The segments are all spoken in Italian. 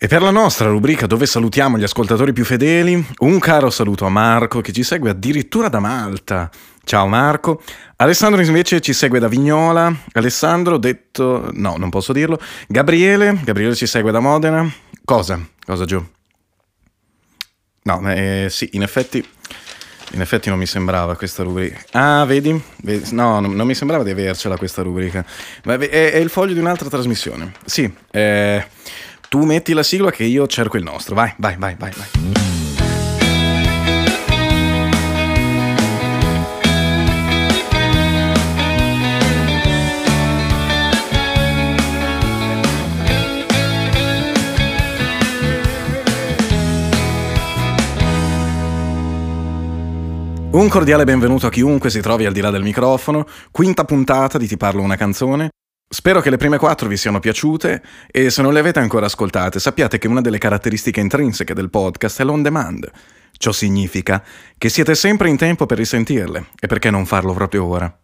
E per la nostra rubrica dove salutiamo gli ascoltatori più fedeli, un caro saluto a Marco che ci segue addirittura da Malta. Ciao Marco. Alessandro invece ci segue da Vignola. Alessandro, detto... no, non posso dirlo. Gabriele, Gabriele ci segue da Modena. Cosa? Cosa giù? No, eh, sì, in effetti... In effetti non mi sembrava questa rubrica. Ah, vedi? No, non, mi sembrava di avercela questa rubrica. Ma è il foglio di un'altra trasmissione. Sì, eh... Tu metti la sigla che io cerco il nostro. Vai, vai, vai, vai, vai. Un cordiale benvenuto a chiunque si trovi al di là del microfono, quinta puntata di Ti parlo una canzone, Spero che le prime quattro vi siano piaciute e se non le avete ancora ascoltate sappiate che una delle caratteristiche intrinseche del podcast è l'on demand. Ciò significa che siete sempre in tempo per risentirle e perché non farlo proprio ora.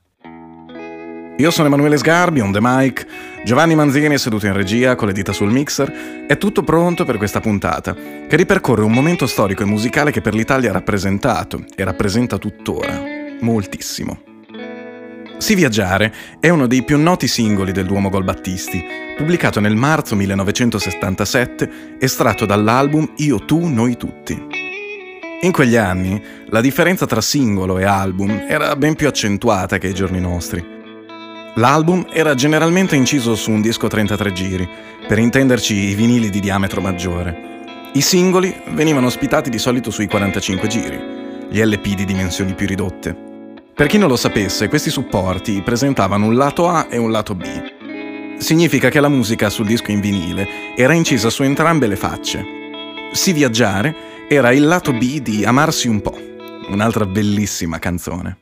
Io sono Emanuele Sgarbi, on the mic, Giovanni Manzini è seduto in regia con le dita sul mixer, è tutto pronto per questa puntata, che ripercorre un momento storico e musicale che per l'Italia ha rappresentato e rappresenta tuttora moltissimo. Si Viaggiare è uno dei più noti singoli del Duomo Gol Battisti, pubblicato nel marzo 1977, estratto dall'album Io, tu, noi tutti. In quegli anni la differenza tra singolo e album era ben più accentuata che ai giorni nostri. L'album era generalmente inciso su un disco 33 giri, per intenderci i vinili di diametro maggiore. I singoli venivano ospitati di solito sui 45 giri, gli LP di dimensioni più ridotte. Per chi non lo sapesse, questi supporti presentavano un lato A e un lato B. Significa che la musica sul disco in vinile era incisa su entrambe le facce. Si viaggiare era il lato B di Amarsi un po', un'altra bellissima canzone.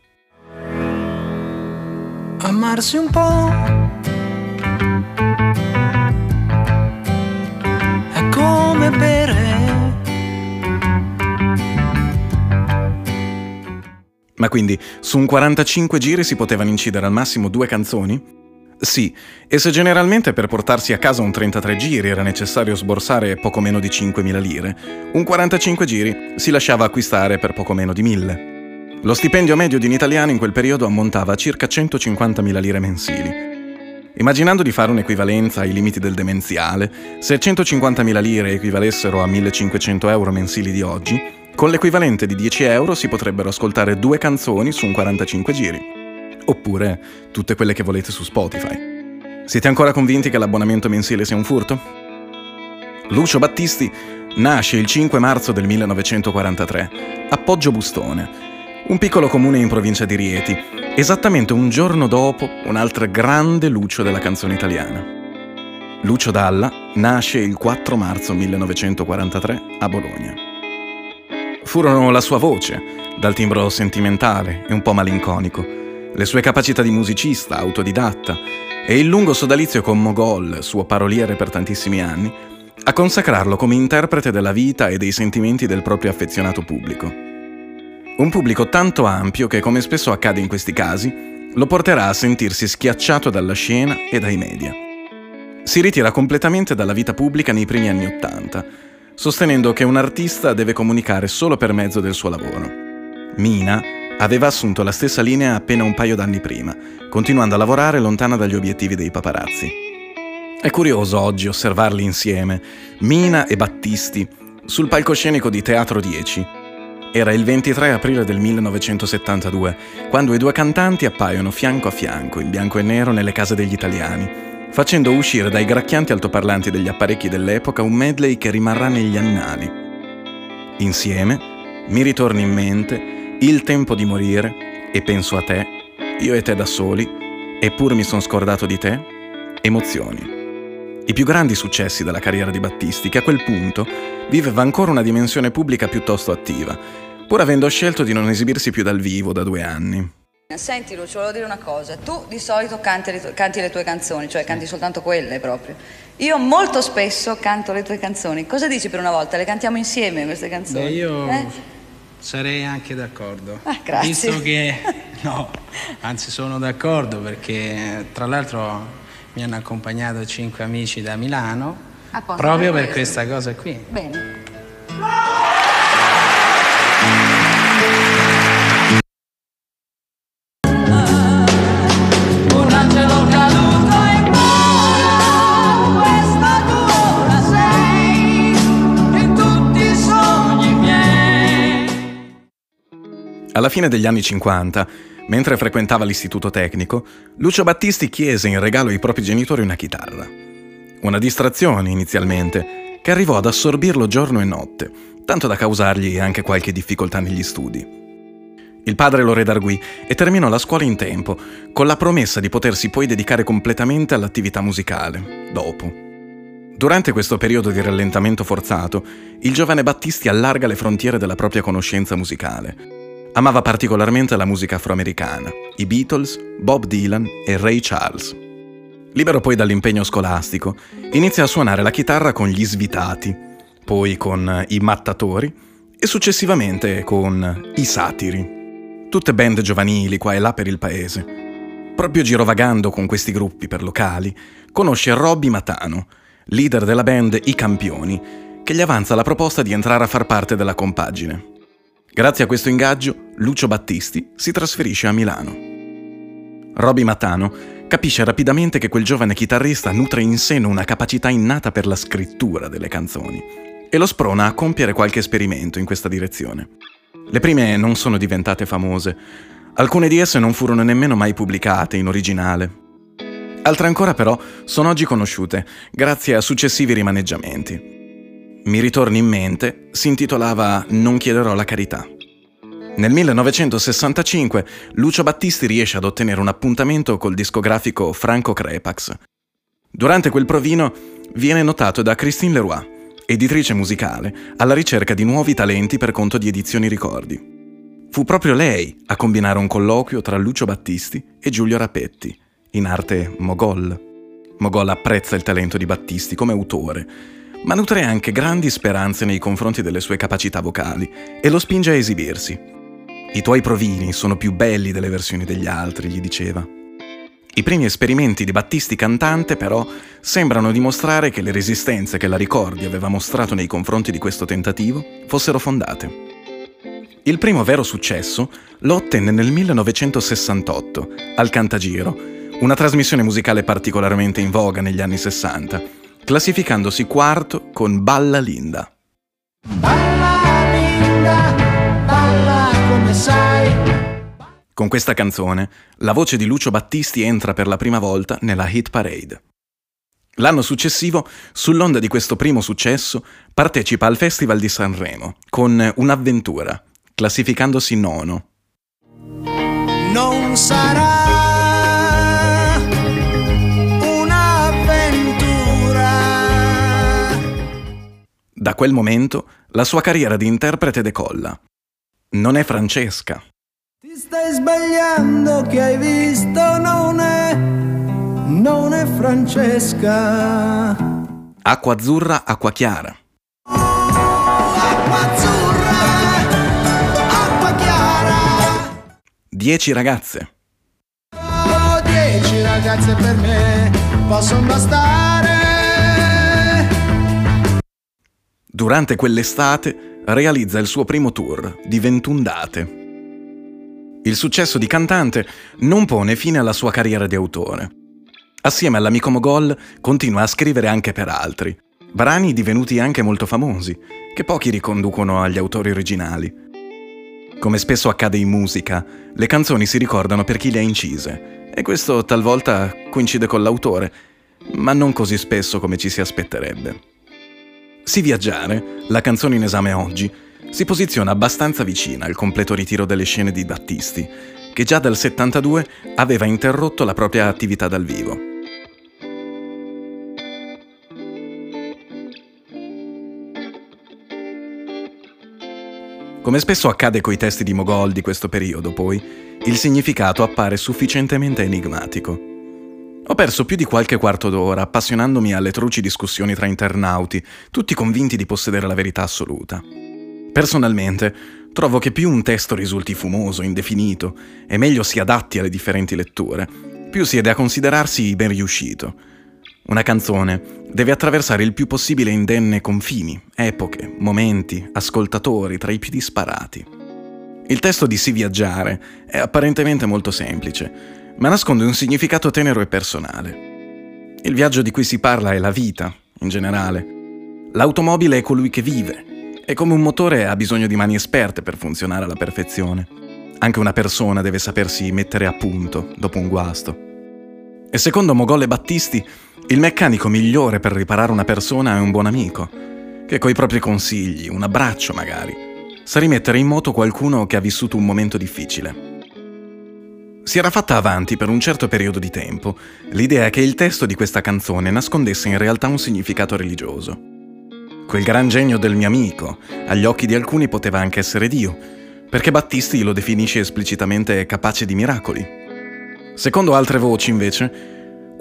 Amarsi un po' è come bere Ma quindi su un 45 giri si potevano incidere al massimo due canzoni? Sì, e se generalmente per portarsi a casa un 33 giri era necessario sborsare poco meno di 5.000 lire, un 45 giri si lasciava acquistare per poco meno di 1.000. Lo stipendio medio di un italiano in quel periodo ammontava a circa 150.000 lire mensili. Immaginando di fare un'equivalenza ai limiti del demenziale, se 150.000 lire equivalessero a 1.500 euro mensili di oggi, con l'equivalente di 10 euro si potrebbero ascoltare due canzoni su un 45 giri. Oppure tutte quelle che volete su Spotify. Siete ancora convinti che l'abbonamento mensile sia un furto? Lucio Battisti nasce il 5 marzo del 1943 a Poggio Bustone, un piccolo comune in provincia di Rieti, esattamente un giorno dopo un altro grande Lucio della canzone italiana. Lucio Dalla nasce il 4 marzo 1943 a Bologna furono la sua voce, dal timbro sentimentale e un po' malinconico, le sue capacità di musicista, autodidatta e il lungo sodalizio con Mogol, suo paroliere per tantissimi anni, a consacrarlo come interprete della vita e dei sentimenti del proprio affezionato pubblico. Un pubblico tanto ampio che, come spesso accade in questi casi, lo porterà a sentirsi schiacciato dalla scena e dai media. Si ritira completamente dalla vita pubblica nei primi anni Ottanta, sostenendo che un artista deve comunicare solo per mezzo del suo lavoro. Mina aveva assunto la stessa linea appena un paio d'anni prima, continuando a lavorare lontana dagli obiettivi dei paparazzi. È curioso oggi osservarli insieme, Mina e Battisti, sul palcoscenico di Teatro 10. Era il 23 aprile del 1972, quando i due cantanti appaiono fianco a fianco, in bianco e nero, nelle case degli italiani, facendo uscire dai gracchianti altoparlanti degli apparecchi dell'epoca un medley che rimarrà negli annali. Insieme, mi ritorni in mente Il tempo di morire e penso a te, io e te da soli, eppure mi sono scordato di te, emozioni. I più grandi successi della carriera di Battisti, che a quel punto viveva ancora una dimensione pubblica piuttosto attiva, pur avendo scelto di non esibirsi più dal vivo da due anni. Senti Lucio, volevo dire una cosa, tu di solito canti le, canti le, tue canzoni, cioè canti soltanto quelle proprio. Io molto spesso canto le tue canzoni. Cosa dici per una volta? Le cantiamo insieme queste canzoni? Beh, io eh? sarei anche d'accordo. Ah, grazie. Visto che, no, anzi sono d'accordo perché tra l'altro mi hanno accompagnato cinque amici da Milano A posto, Proprio per per questo. questa cosa qui. Bene. Alla fine degli anni 50, mentre frequentava l'istituto tecnico, Lucio Battisti chiese in regalo ai propri genitori una chitarra. Una distrazione inizialmente, che arrivò ad assorbirlo giorno e notte, tanto da causargli anche qualche difficoltà negli studi. Il padre lo redarguì e terminò la scuola in tempo, con la promessa di potersi poi dedicare completamente all'attività musicale, dopo. Durante questo periodo di rallentamento forzato, il giovane Battisti allarga le frontiere della propria conoscenza musicale. Amava particolarmente la musica afroamericana, i Beatles, Bob Dylan e Ray Charles. Libero poi dall'impegno scolastico, inizia a suonare la chitarra con gli Svitati, poi con i Mattatori e successivamente con i Satiri. Tutte band giovanili qua e là per il paese. Proprio girovagando con questi gruppi per locali, conosce Robby Matano, leader della band I Campioni, che gli avanza la proposta di entrare a far parte della compagine. Grazie a questo ingaggio, Lucio Battisti si trasferisce a Milano. Robby Matano capisce rapidamente che quel giovane chitarrista nutre in seno una capacità innata per la scrittura delle canzoni e lo sprona a compiere qualche esperimento in questa direzione. Le prime non sono diventate famose, alcune di esse non furono nemmeno mai pubblicate in originale. Altre ancora però sono oggi conosciute grazie a successivi rimaneggiamenti. Mi ritorni in mente, si intitolava Non chiederò la carità. Nel 1965 Lucio Battisti riesce ad ottenere un appuntamento col discografico Franco Crepax. Durante quel provino viene notato da Christine Leroy, editrice musicale, alla ricerca di nuovi talenti per conto di Edizioni Ricordi. Fu proprio lei a combinare un colloquio tra Lucio Battisti e Giulio Rapetti, in arte Mogol. Mogol apprezza il talento di Battisti come autore, ma nutre anche grandi speranze nei confronti delle sue capacità vocali e lo spinge a esibirsi. I tuoi provini sono più belli delle versioni degli altri, gli diceva. I primi esperimenti di Battisti cantante, però, sembrano dimostrare che le resistenze che la Ricordi aveva mostrato nei confronti di questo tentativo fossero fondate. Il primo vero successo lo ottenne nel 1968, al Cantagiro, una trasmissione musicale particolarmente in voga negli anni 60, classificandosi quarto con Balla Linda. Balla linda, balla come sai. Con questa canzone, la voce di Lucio Battisti entra per la prima volta nella hit parade. L'anno successivo, sull'onda di questo primo successo, partecipa al Festival di Sanremo con Un'avventura, classificandosi nono. Non sarà Da quel momento, la sua carriera di interprete decolla. Non è Francesca, Ti stai sbagliando che hai visto non è, non è Francesca. acqua azzurra, acqua chiara. Acqua azzurra, acqua chiara. Dieci ragazze. Oh, dieci ragazze per me possono bastare. Durante quell'estate realizza il suo primo tour di 21 date. Il successo di cantante non pone fine alla sua carriera di autore. Assieme all'amico Mogol continua a scrivere anche per altri, brani divenuti anche molto famosi, che pochi riconducono agli autori originali. Come spesso accade in musica, le canzoni si ricordano per chi le ha incise, e questo talvolta coincide con l'autore, ma non così spesso come ci si aspetterebbe. Si viaggiare, la canzone in esame oggi, si posiziona abbastanza vicina al completo ritiro delle scene di Battisti, che già dal 72 aveva interrotto la propria attività dal vivo. Come spesso accade coi testi di Mogol di questo periodo, poi, il significato appare sufficientemente enigmatico. Ho perso più di qualche quarto d'ora appassionandomi alle truci discussioni tra internauti, tutti convinti di possedere la verità assoluta. Personalmente, trovo che più un testo risulti fumoso, indefinito, e meglio si adatti alle differenti letture, più si è da considerarsi ben riuscito. Una canzone deve attraversare il più possibile indenne confini, epoche, momenti, ascoltatori tra i più disparati. Il testo di Si viaggiare è apparentemente molto semplice, ma nasconde un significato tenero e personale. Il viaggio di cui si parla è la vita, in generale. L'automobile è colui che vive, e come un motore ha bisogno di mani esperte per funzionare alla perfezione. Anche una persona deve sapersi mettere a punto dopo un guasto. E secondo Mogol e Battisti, il meccanico migliore per riparare una persona è un buon amico, che coi propri consigli, un abbraccio magari, sa rimettere in moto qualcuno che ha vissuto un momento difficile. Si era fatta avanti per un certo periodo di tempo l'idea che il testo di questa canzone nascondesse in realtà un significato religioso. Quel gran genio del mio amico, agli occhi di alcuni poteva anche essere Dio, perché Battisti lo definisce esplicitamente capace di miracoli. Secondo altre voci, invece,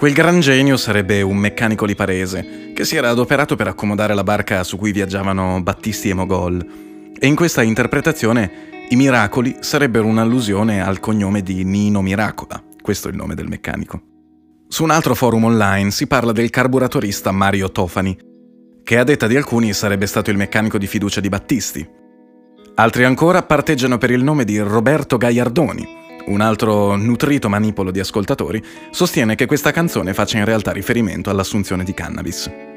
Quel gran genio sarebbe un meccanico liparese che si era adoperato per accomodare la barca su cui viaggiavano Battisti e Mogol. E in questa interpretazione i miracoli sarebbero un'allusione al cognome di Nino Miracola, questo è il nome del meccanico. Su un altro forum online si parla del carburatorista Mario Tofani, che a detta di alcuni sarebbe stato il meccanico di fiducia di Battisti. Altri ancora parteggiano per il nome di Roberto Gaiardoni, un altro nutrito manipolo di ascoltatori sostiene che questa canzone faccia in realtà riferimento all'assunzione di cannabis.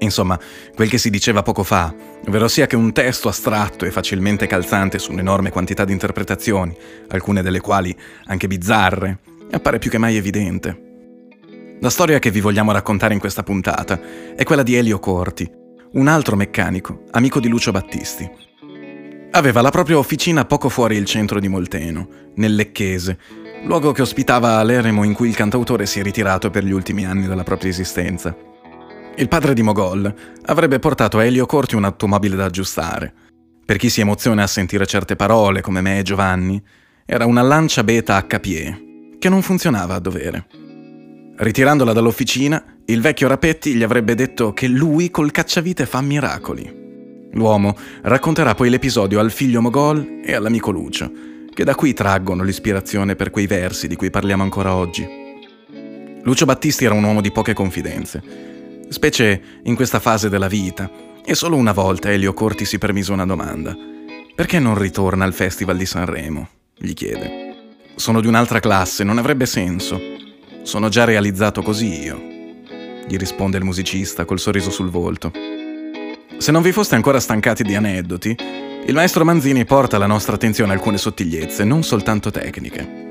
Insomma, quel che si diceva poco fa, ovvero sia che un testo astratto e facilmente calzante su un'enorme quantità di interpretazioni, alcune delle quali anche bizzarre, appare più che mai evidente. La storia che vi vogliamo raccontare in questa puntata è quella di Elio Corti, un altro meccanico, amico di Lucio Battisti, Aveva la propria officina poco fuori il centro di Molteno, nel Lecchese, luogo che ospitava l'eremo in cui il cantautore si è ritirato per gli ultimi anni della propria esistenza. Il padre di Mogol avrebbe portato a Elio Corti un'automobile da aggiustare. Per chi si emoziona a sentire certe parole, come me e Giovanni, era una lancia beta HPE, che non funzionava a dovere. Ritirandola dall'officina, il vecchio Rapetti gli avrebbe detto che lui col cacciavite fa miracoli. L'uomo racconterà poi l'episodio al figlio Mogol e all'amico Lucio, che da qui traggono l'ispirazione per quei versi di cui parliamo ancora oggi. Lucio Battisti era un uomo di poche confidenze, specie in questa fase della vita, e solo una volta Elio Corti si permise una domanda. Perché non ritorna al Festival di Sanremo? gli chiede. Sono di un'altra classe, non avrebbe senso. Sono già realizzato così io, gli risponde il musicista col sorriso sul volto. Se non vi foste ancora stancati di aneddoti, il maestro Manzini porta alla nostra attenzione alcune sottigliezze, non soltanto tecniche.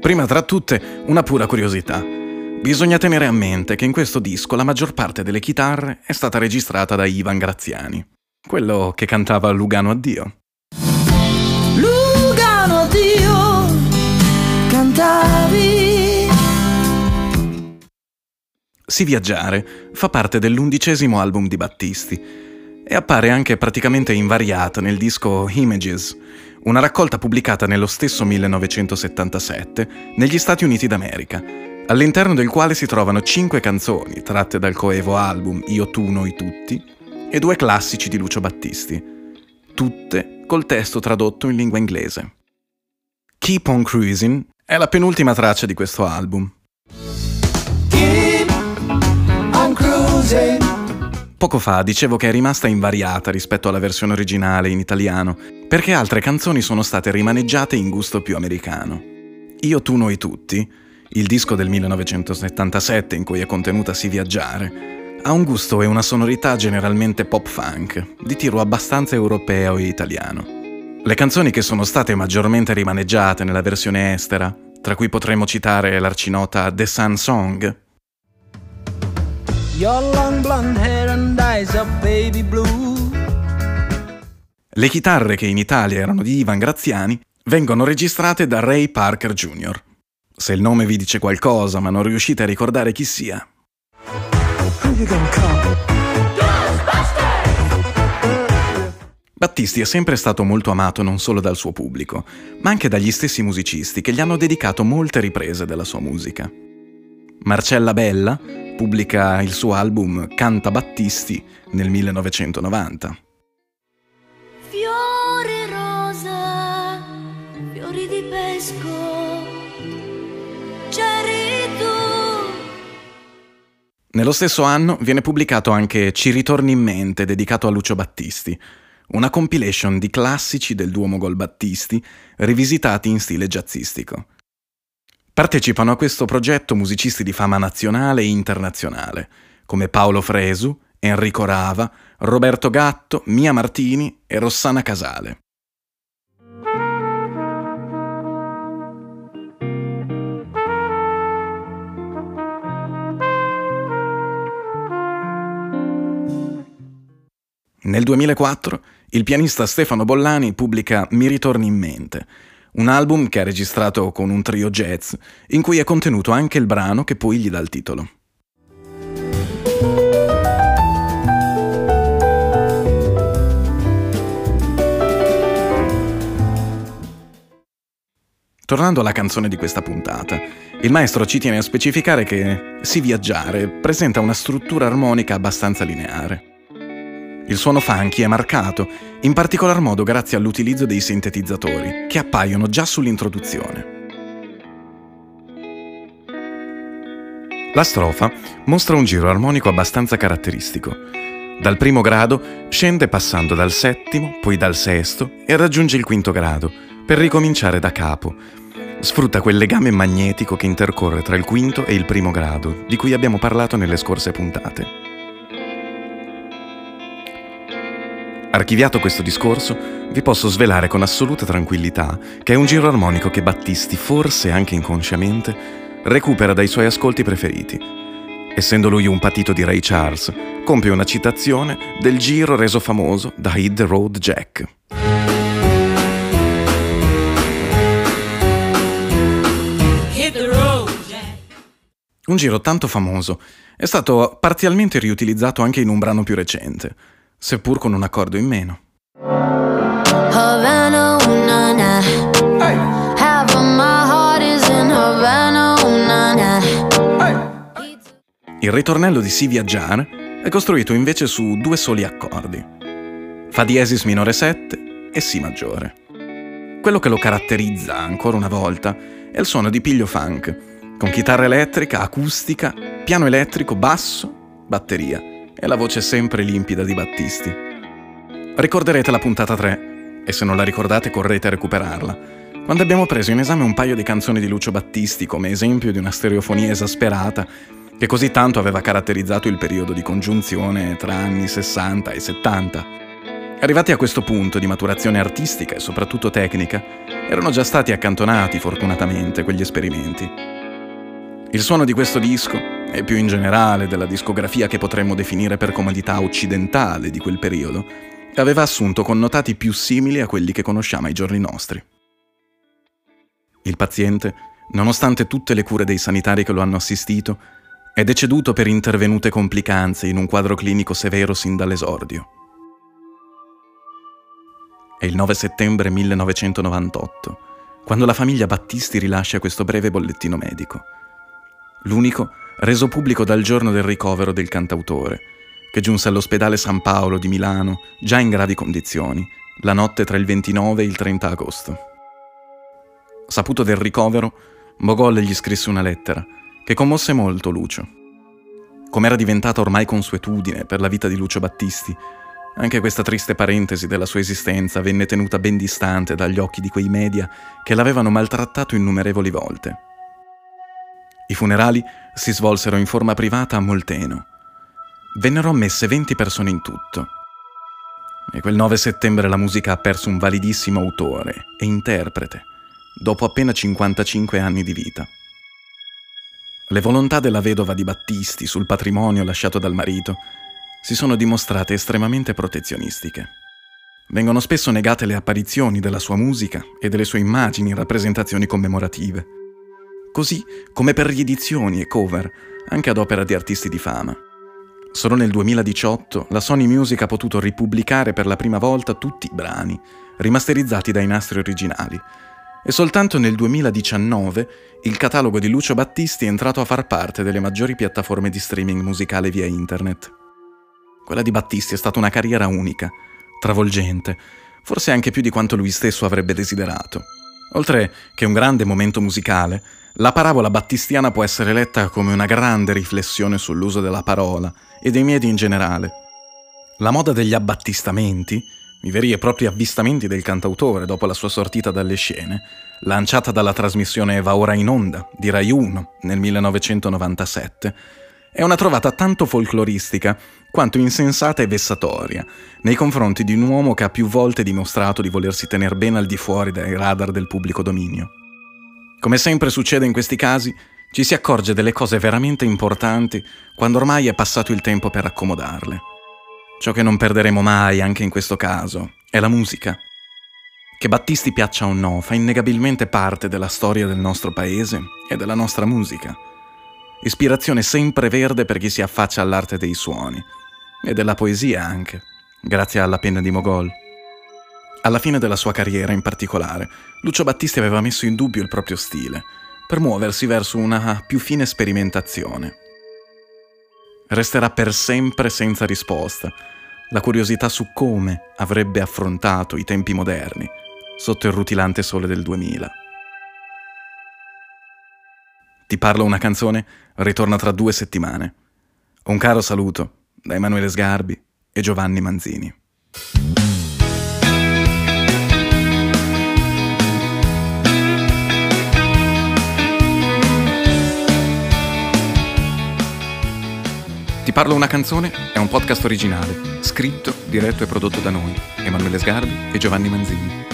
Prima tra tutte, una pura curiosità. Bisogna tenere a mente che in questo disco la maggior parte delle chitarre è stata registrata da Ivan Graziani, quello che cantava Lugano Addio. Lugano addio, cantavi. Si viaggiare fa parte dell'undicesimo album di Battisti e appare anche praticamente invariata nel disco Images, una raccolta pubblicata nello stesso 1977 negli Stati Uniti d'America, all'interno del quale si trovano cinque canzoni tratte dal coevo album Io tu noi tutti e due classici di Lucio Battisti, tutte col testo tradotto in lingua inglese. Keep on Cruising è la penultima traccia di questo album. Poco fa dicevo che è rimasta invariata rispetto alla versione originale in italiano, perché altre canzoni sono state rimaneggiate in gusto più americano. Io, tu, noi tutti, il disco del 1977 in cui è contenuta Si viaggiare, ha un gusto e una sonorità generalmente pop funk, di tiro abbastanza europeo e italiano. Le canzoni che sono state maggiormente rimaneggiate nella versione estera, tra cui potremmo citare l'arcinota The Sun Song, Your long blonde hair and eyes of baby blue. Le chitarre che in Italia erano di Ivan Graziani vengono registrate da Ray Parker Jr. Se il nome vi dice qualcosa ma non riuscite a ricordare chi sia. Battisti è sempre stato molto amato non solo dal suo pubblico, ma anche dagli stessi musicisti che gli hanno dedicato molte riprese della sua musica. Marcella Bella pubblica il suo album Canta Battisti nel 1990. Fiori rosa, fiori di pesco. Nello stesso anno viene pubblicato anche Ci ritorni in mente, dedicato a Lucio Battisti, una compilation di classici del duo Mogol Battisti, rivisitati in stile jazzistico. Partecipano a questo progetto musicisti di fama nazionale e internazionale, come Paolo Fresu, Enrico Rava, Roberto Gatto, Mia Martini e Rossana Casale. Nel 2004 il pianista Stefano Bollani pubblica Mi ritorni in mente, un album che ha registrato con un trio jazz, in cui è contenuto anche il brano che poi gli dà il titolo. Tornando alla canzone di questa puntata, il maestro ci tiene a specificare che Si viaggiare presenta una struttura armonica abbastanza lineare. Il suono funky è marcato, in particolar modo grazie all'utilizzo dei sintetizzatori, che appaiono già sull'introduzione. La strofa mostra un giro armonico abbastanza caratteristico. Dal primo grado scende passando dal settimo, poi dal sesto e raggiunge il quinto grado, per ricominciare da capo. Sfrutta quel legame magnetico che intercorre tra il quinto e il primo grado, di cui abbiamo parlato nelle scorse puntate. Archiviato questo discorso, vi posso svelare con assoluta tranquillità che è un giro armonico che Battisti, forse anche inconsciamente, recupera dai suoi ascolti preferiti. Essendo lui un patito di Ray Charles, compie una citazione del giro reso famoso da Hit the Road Jack. Un giro tanto famoso è stato parzialmente riutilizzato anche in un brano più recente seppur con un accordo in meno. Il ritornello di Si viaggiare è costruito invece su due soli accordi, Fa diesis minore 7 e Si maggiore. Quello che lo caratterizza, ancora una volta, è il suono di piglio funk, con chitarra elettrica, acustica, piano elettrico, basso, batteria e la voce sempre limpida di Battisti. Ricorderete la puntata 3 e se non la ricordate correte a recuperarla, quando abbiamo preso in esame un paio di canzoni di Lucio Battisti come esempio di una stereofonia esasperata che così tanto aveva caratterizzato il periodo di congiunzione tra anni 60 e 70. Arrivati a questo punto di maturazione artistica e soprattutto tecnica, erano già stati accantonati fortunatamente quegli esperimenti. Il suono di questo disco e più in generale della discografia che potremmo definire per comodità occidentale di quel periodo, aveva assunto connotati più simili a quelli che conosciamo ai giorni nostri. Il paziente, nonostante tutte le cure dei sanitari che lo hanno assistito, è deceduto per intervenute complicanze in un quadro clinico severo sin dall'esordio. È il 9 settembre 1998, quando la famiglia Battisti rilascia questo breve bollettino medico. L'unico reso pubblico dal giorno del ricovero del cantautore, che giunse all'ospedale San Paolo di Milano già in gravi condizioni, la notte tra il 29 e il 30 agosto. Saputo del ricovero, Mogol gli scrisse una lettera che commosse molto Lucio. Come era diventata ormai consuetudine per la vita di Lucio Battisti, anche questa triste parentesi della sua esistenza venne tenuta ben distante dagli occhi di quei media che l'avevano maltrattato innumerevoli volte. I funerali si svolsero in forma privata a Molteno. Vennero ammesse 20 persone in tutto. E quel 9 settembre la musica ha perso un validissimo autore e interprete, dopo appena 55 anni di vita. Le volontà della vedova di Battisti sul patrimonio lasciato dal marito si sono dimostrate estremamente protezionistiche. Vengono spesso negate le apparizioni della sua musica e delle sue immagini in rappresentazioni commemorative così come per riedizioni e cover, anche ad opera di artisti di fama. Solo nel 2018 la Sony Music ha potuto ripubblicare per la prima volta tutti i brani, rimasterizzati dai nastri originali, e soltanto nel 2019 il catalogo di Lucio Battisti è entrato a far parte delle maggiori piattaforme di streaming musicale via internet. Quella di Battisti è stata una carriera unica, travolgente, forse anche più di quanto lui stesso avrebbe desiderato. Oltre che un grande momento musicale, La parabola battistiana può essere letta come una grande riflessione sull'uso della parola e dei media in generale. La moda degli abbattistamenti, i veri e propri avvistamenti del cantautore dopo la sua sortita dalle scene, lanciata dalla trasmissione Va ora in onda di Rai 1 nel 1997, è una trovata tanto folcloristica quanto insensata e vessatoria nei confronti di un uomo che ha più volte dimostrato di volersi tenere bene al di fuori dai radar del pubblico dominio. Come sempre succede in questi casi, ci si accorge delle cose veramente importanti quando ormai è passato il tempo per accomodarle. Ciò che non perderemo mai anche in questo caso è la musica. Che Battisti piaccia o no, fa innegabilmente parte della storia del nostro paese e della nostra musica. Ispirazione sempre verde per chi si affaccia all'arte dei suoni e della poesia anche, grazie alla penna di Mogol. Alla fine della sua carriera in particolare, Lucio Battisti aveva messo in dubbio il proprio stile, per muoversi verso una più fine sperimentazione. Resterà per sempre senza risposta la curiosità su come avrebbe affrontato i tempi moderni sotto il rutilante sole del 2000. Ti parlo una canzone, ritorna tra due settimane. Un caro saluto da Emanuele Sgarbi e Giovanni Manzini. Ti parlo una canzone è un podcast originale, scritto, diretto e prodotto da noi, Emanuele Sgarbi e Giovanni Manzini.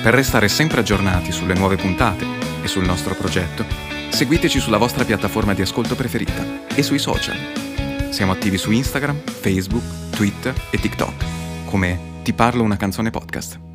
Per restare sempre aggiornati sulle nuove puntate e sul nostro progetto, seguiteci sulla vostra piattaforma di ascolto preferita e sui social. Siamo attivi su Instagram, Facebook, Twitter e TikTok, come Ti parlo una canzone podcast.